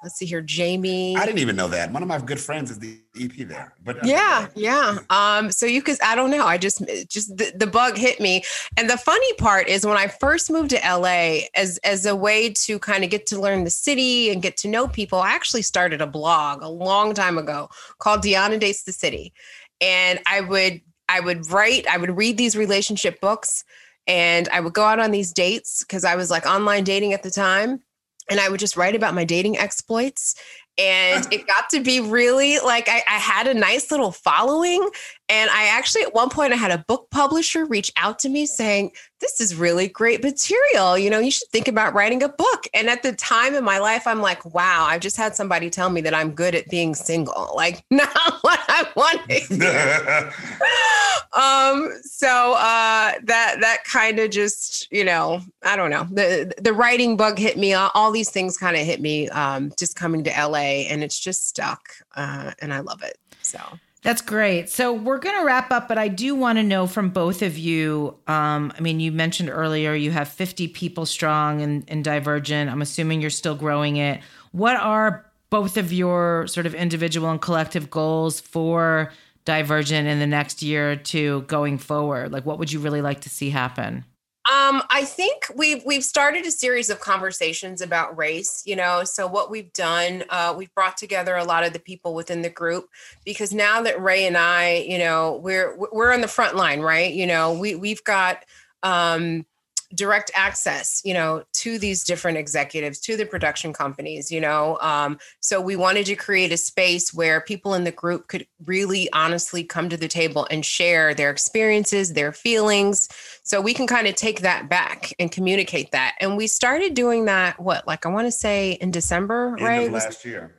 Speaker 3: let's see here, Jamie.
Speaker 4: I didn't even know that. One of my good friends is the EP there. But
Speaker 3: yeah, yeah. Um, so you could, I don't know. I just, just the, the, bug hit me. And the funny part is when I first moved to LA, as as a way to kind of get to learn the city and get to know people, I actually started a blog a long time ago called Deanna Dates the City, and I would I would write, I would read these relationship books. And I would go out on these dates because I was like online dating at the time and I would just write about my dating exploits. And it got to be really like I, I, had a nice little following. And I actually, at one point, I had a book publisher reach out to me saying, This is really great material. You know, you should think about writing a book. And at the time in my life, I'm like, Wow, I've just had somebody tell me that I'm good at being single. <laughs> Like, not <laughs> what I wanted. <laughs> um so uh that that kind of just you know i don't know the the writing bug hit me all these things kind of hit me um just coming to la and it's just stuck uh and i love it so
Speaker 2: that's great. So we're going to wrap up, but I do want to know from both of you. Um, I mean, you mentioned earlier you have 50 people strong in, in Divergent. I'm assuming you're still growing it. What are both of your sort of individual and collective goals for Divergent in the next year or two going forward? Like, what would you really like to see happen?
Speaker 3: Um, I think we've we've started a series of conversations about race. You know, so what we've done, uh, we've brought together a lot of the people within the group because now that Ray and I, you know, we're we're on the front line, right? You know, we we've got um, direct access you know to these different executives to the production companies you know um, so we wanted to create a space where people in the group could really honestly come to the table and share their experiences their feelings. So we can kind of take that back and communicate that. And we started doing that what like i want to say in december
Speaker 4: End
Speaker 3: right?
Speaker 4: Last year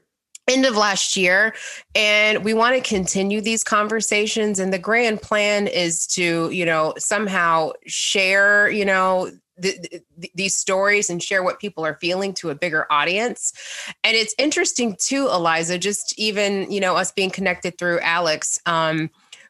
Speaker 3: end of last year and we want to continue these conversations. And the grand plan is to you know somehow share you know the, the, these stories and share what people are feeling to a bigger audience. And it's interesting too eliza just even you know us being connected through alex um,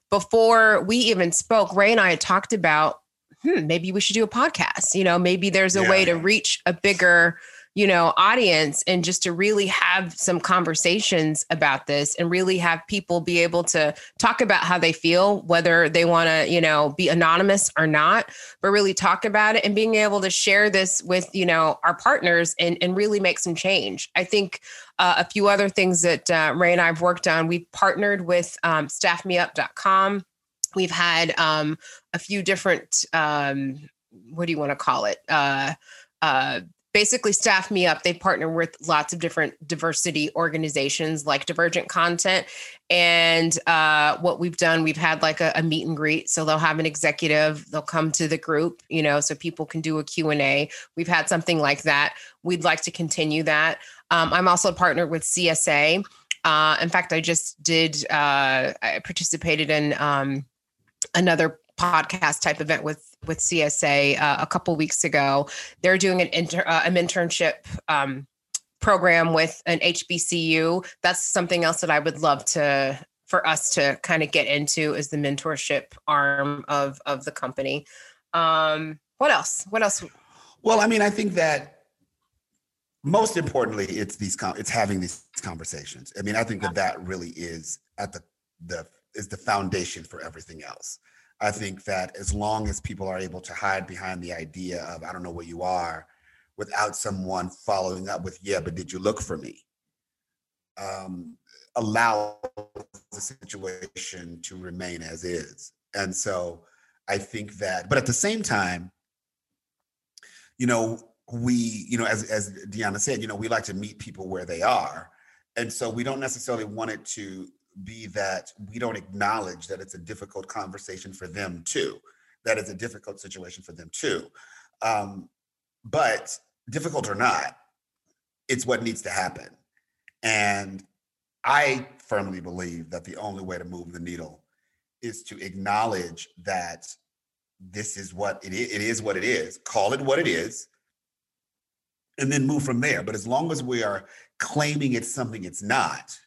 Speaker 3: before we even spoke ray and i had talked about hmm, maybe we should do a podcast. You know maybe there's a
Speaker 4: Yeah.
Speaker 3: way to reach a bigger you know audience and just to really have some conversations about this and really have people be able to talk about how they feel whether they want to you know be anonymous or not but really talk about it and being able to share this with you know our partners and, and really make some change. I think uh, a few other things that uh, ray and i've worked on we've partnered with um, staffmeup.com we've had um, a few different um, what do you want to call it? Uh, uh, basically staff me up. They partner with lots of different diversity organizations like divergent content. And uh, what we've done we've had like a, a meet and greet. So they'll have an executive they'll come to the group you know so people can do a q&a we've had something like that. We'd like to continue that. Um, i'm also partnered with csa uh, in fact i just did uh, i participated in um, another podcast type event with with CSA uh, a couple weeks ago. They're doing an inter, uh, an internship um, program with an HBCU. That's something else that I would love to for us to kind of get into is the mentorship arm of of the company. Um, what else? What else?
Speaker 4: Well, I mean, I think that most importantly, it's these it's having these conversations. I mean, I think that that really is at the the is the foundation for everything else. I think that as long as people are able to hide behind the idea of I don't know where you are, without someone following up with yeah, but did you look for me? Um, allow the situation to remain as is, and so I think that. But at the same time, you know, we, you know, as as Deanna said, you know, we like to meet people where they are. And so we don't necessarily want it to be that we don't acknowledge that it's a difficult conversation for them too, that it's a difficult situation for them too. Um, but difficult or not, it's what needs to happen. And I firmly believe that the only way to move the needle is to acknowledge that this is what it is. It is what it is. Call it what it is, and then move from there. But as long as we are claiming it's something it's not,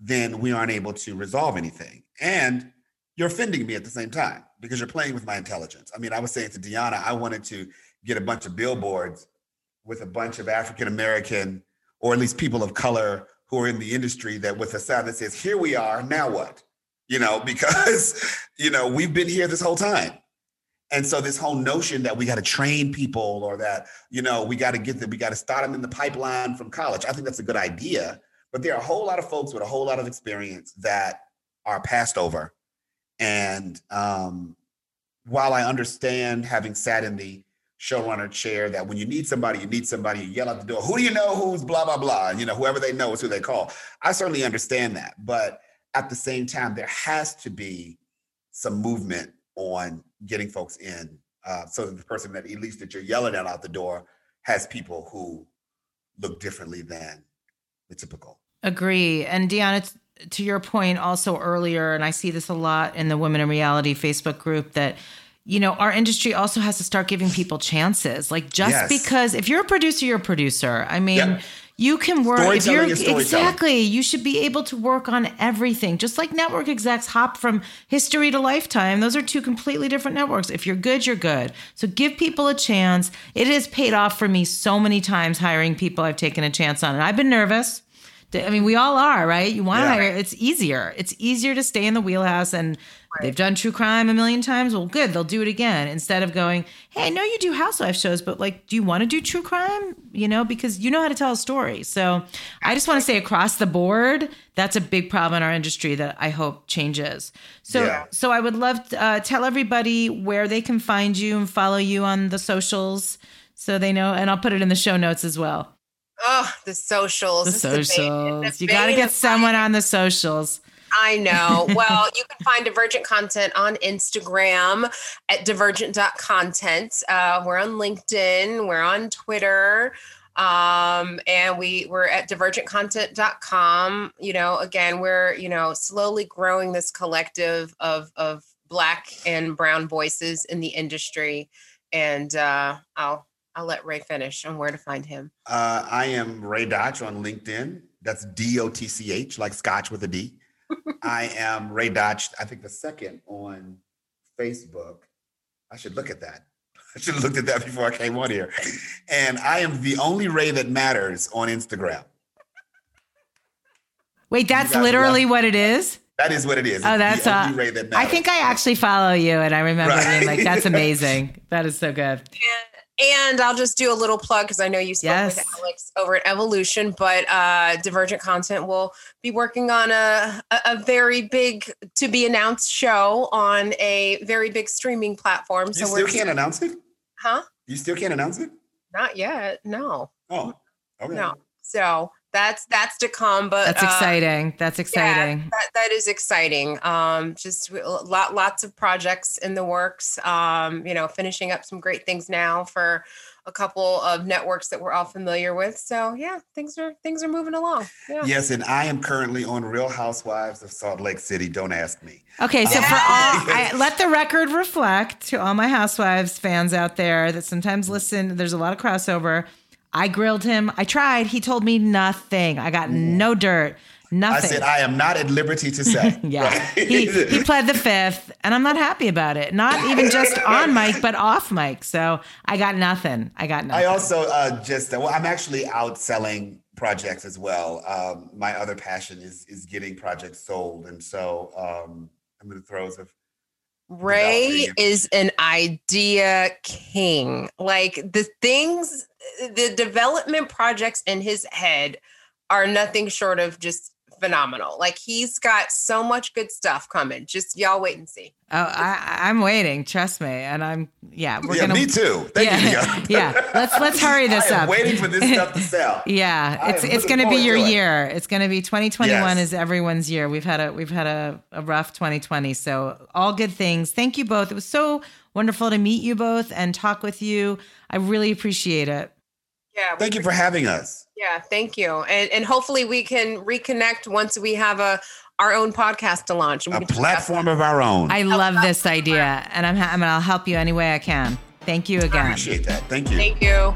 Speaker 4: then we aren't able to resolve anything. And you're offending me at the same time because you're playing with my intelligence. I mean, I was saying to Deanna, I wanted to get a bunch of billboards with a bunch of African American or at least people of color who are in the industry that with a sign that says, "Here we are, now what?" You know, <laughs> because you know we've been here this whole time. And so this whole notion that we got to train people or that, you know, we got to get them, we got to start them in the pipeline from college. I think that's a good idea. But there are a whole lot of folks with a whole lot of experience that are passed over. And um, while I understand having sat in the showrunner chair that when you need somebody, you need somebody, you yell out the door, who do you know who's blah, blah, blah. You know, whoever they know is who they call. I certainly understand that. But at the same time, there has to be some movement on getting folks in uh, so that the person that at least that you're yelling at out the door has people who look differently than typical.
Speaker 2: Agree. And Deanna, to your point also earlier, and I see this a lot in the Women in Reality Facebook group that you know, our industry also has to start giving people chances. Like just
Speaker 4: Yes.
Speaker 2: because if you're a producer, you're a producer. I mean,
Speaker 4: Yep.
Speaker 2: You can work if you're exactly, you should be able to work on everything. Just like network execs hop from history to lifetime. Those are two completely different networks. If you're good, you're good. So give people a chance. It has paid off for me so many times hiring people I've taken a chance on. And I've been nervous. I mean, we all are, right? You want to
Speaker 4: Yeah.
Speaker 2: hire, it's easier. It's easier to stay in the wheelhouse and They've done true crime a million times. Well, good, they'll do it again instead of going, "Hey, I know you do housewife shows, but like, do you want to do true crime?" You know, because you know how to tell a story. So, I just want to say across the board, that's a big problem in our industry that I hope changes. So,
Speaker 4: Yeah.
Speaker 2: so I would love to uh, tell everybody where they can find you and follow you on the socials, so they know. And I'll put it in the show notes as well.
Speaker 3: Oh, the socials.
Speaker 2: The
Speaker 3: bane-
Speaker 2: socials.
Speaker 3: the
Speaker 2: You got to get someone on the socials.
Speaker 3: I know. Well, you can find Divergent Content on Instagram at divergent.content. Uh, we're on LinkedIn, we're on Twitter. Um, and we we're at divergentcontent.com. You know, again, we're, you know, slowly growing this collective of of black and brown voices in the industry. And uh I'll I'll let Ray finish on where to find him.
Speaker 4: Uh, I am Ray Dotch on LinkedIn. That's D O T C H, like Scotch with a D. I am Ray Dotch. I think the second on Facebook. I should look at that. I should have looked at that before I came on here. And I am the only Ray that matters on Instagram.
Speaker 2: Wait, that's literally what it is.
Speaker 4: That is what it is.
Speaker 2: Oh,
Speaker 4: It's
Speaker 2: that's
Speaker 4: the
Speaker 2: uh,
Speaker 4: only Ray that
Speaker 2: I think I actually follow you, and I remember being like, "That's <laughs> amazing. That is so good."
Speaker 3: And I'll just do a little plug because I know you spoke
Speaker 2: Yes.
Speaker 3: with Alex over at Evolution, but uh, Divergent Content will be working on a, a, a very big to be announced show on a very big streaming platform.
Speaker 4: You
Speaker 3: So
Speaker 4: still
Speaker 3: we're
Speaker 4: can't announce it?
Speaker 3: huh?
Speaker 4: You still can't announce it?
Speaker 3: Not yet. No,
Speaker 4: Oh, okay.
Speaker 3: no. So that's that's to come. But
Speaker 2: That's
Speaker 3: uh,
Speaker 2: exciting. That's exciting.
Speaker 3: that, that is exciting. Um, just lot, lots of projects in the works. Um, you know, finishing up some great things now for a couple of networks that we're all familiar with. So yeah, things are things are moving along. Yeah.
Speaker 4: Yes, and I am currently on Real Housewives of Salt Lake City. Don't ask me.
Speaker 2: Okay, so for <laughs> all, I, let the record reflect to all my Housewives fans out there that sometimes listen. There's a lot of crossover. I grilled him. I tried. He told me nothing. I got no dirt. Nothing.
Speaker 4: I said I am not at liberty to say. <laughs>
Speaker 2: yeah, he he pled the fifth, and I'm not happy about it. Not even just <laughs> on mic, but off mic. So I got nothing. I got nothing.
Speaker 4: I also uh, just well, I'm actually out selling projects as well. Um, my other passion is is getting projects sold, and so um, I'm in the throes of.
Speaker 3: Ray is an idea king. Like the things, the development projects in his head are nothing short of just phenomenal. Like he's got so much good stuff coming. Just y'all wait and see.
Speaker 2: Oh, I, I'm waiting. Trust me, and I'm yeah. We're
Speaker 4: yeah,
Speaker 2: gonna
Speaker 4: me too. Thank
Speaker 2: yeah,
Speaker 4: you. <laughs>
Speaker 2: yeah. Let's let's hurry this <laughs>
Speaker 4: I am
Speaker 2: up.
Speaker 4: waiting for this stuff to sell. <laughs>
Speaker 2: Yeah,
Speaker 4: I
Speaker 2: it's it's going to be your
Speaker 4: to it.
Speaker 2: year. It's going to be 2021
Speaker 4: Yes.
Speaker 2: is everyone's year. We've had a we've had a, a rough 2020. So all good things. Thank you both. It was so wonderful to meet you both and talk with you. I really appreciate it.
Speaker 3: Yeah.
Speaker 4: Thank you for having us.
Speaker 3: Yeah. Thank you. And and hopefully we can reconnect once we have a our own podcast to launch.
Speaker 4: A
Speaker 3: can talk about
Speaker 4: platform of our own. I
Speaker 2: I love this idea, and I'm ha- I mean, I'll help you any way I can. Thank you again.
Speaker 4: appreciate that. Thank you.
Speaker 3: Thank you.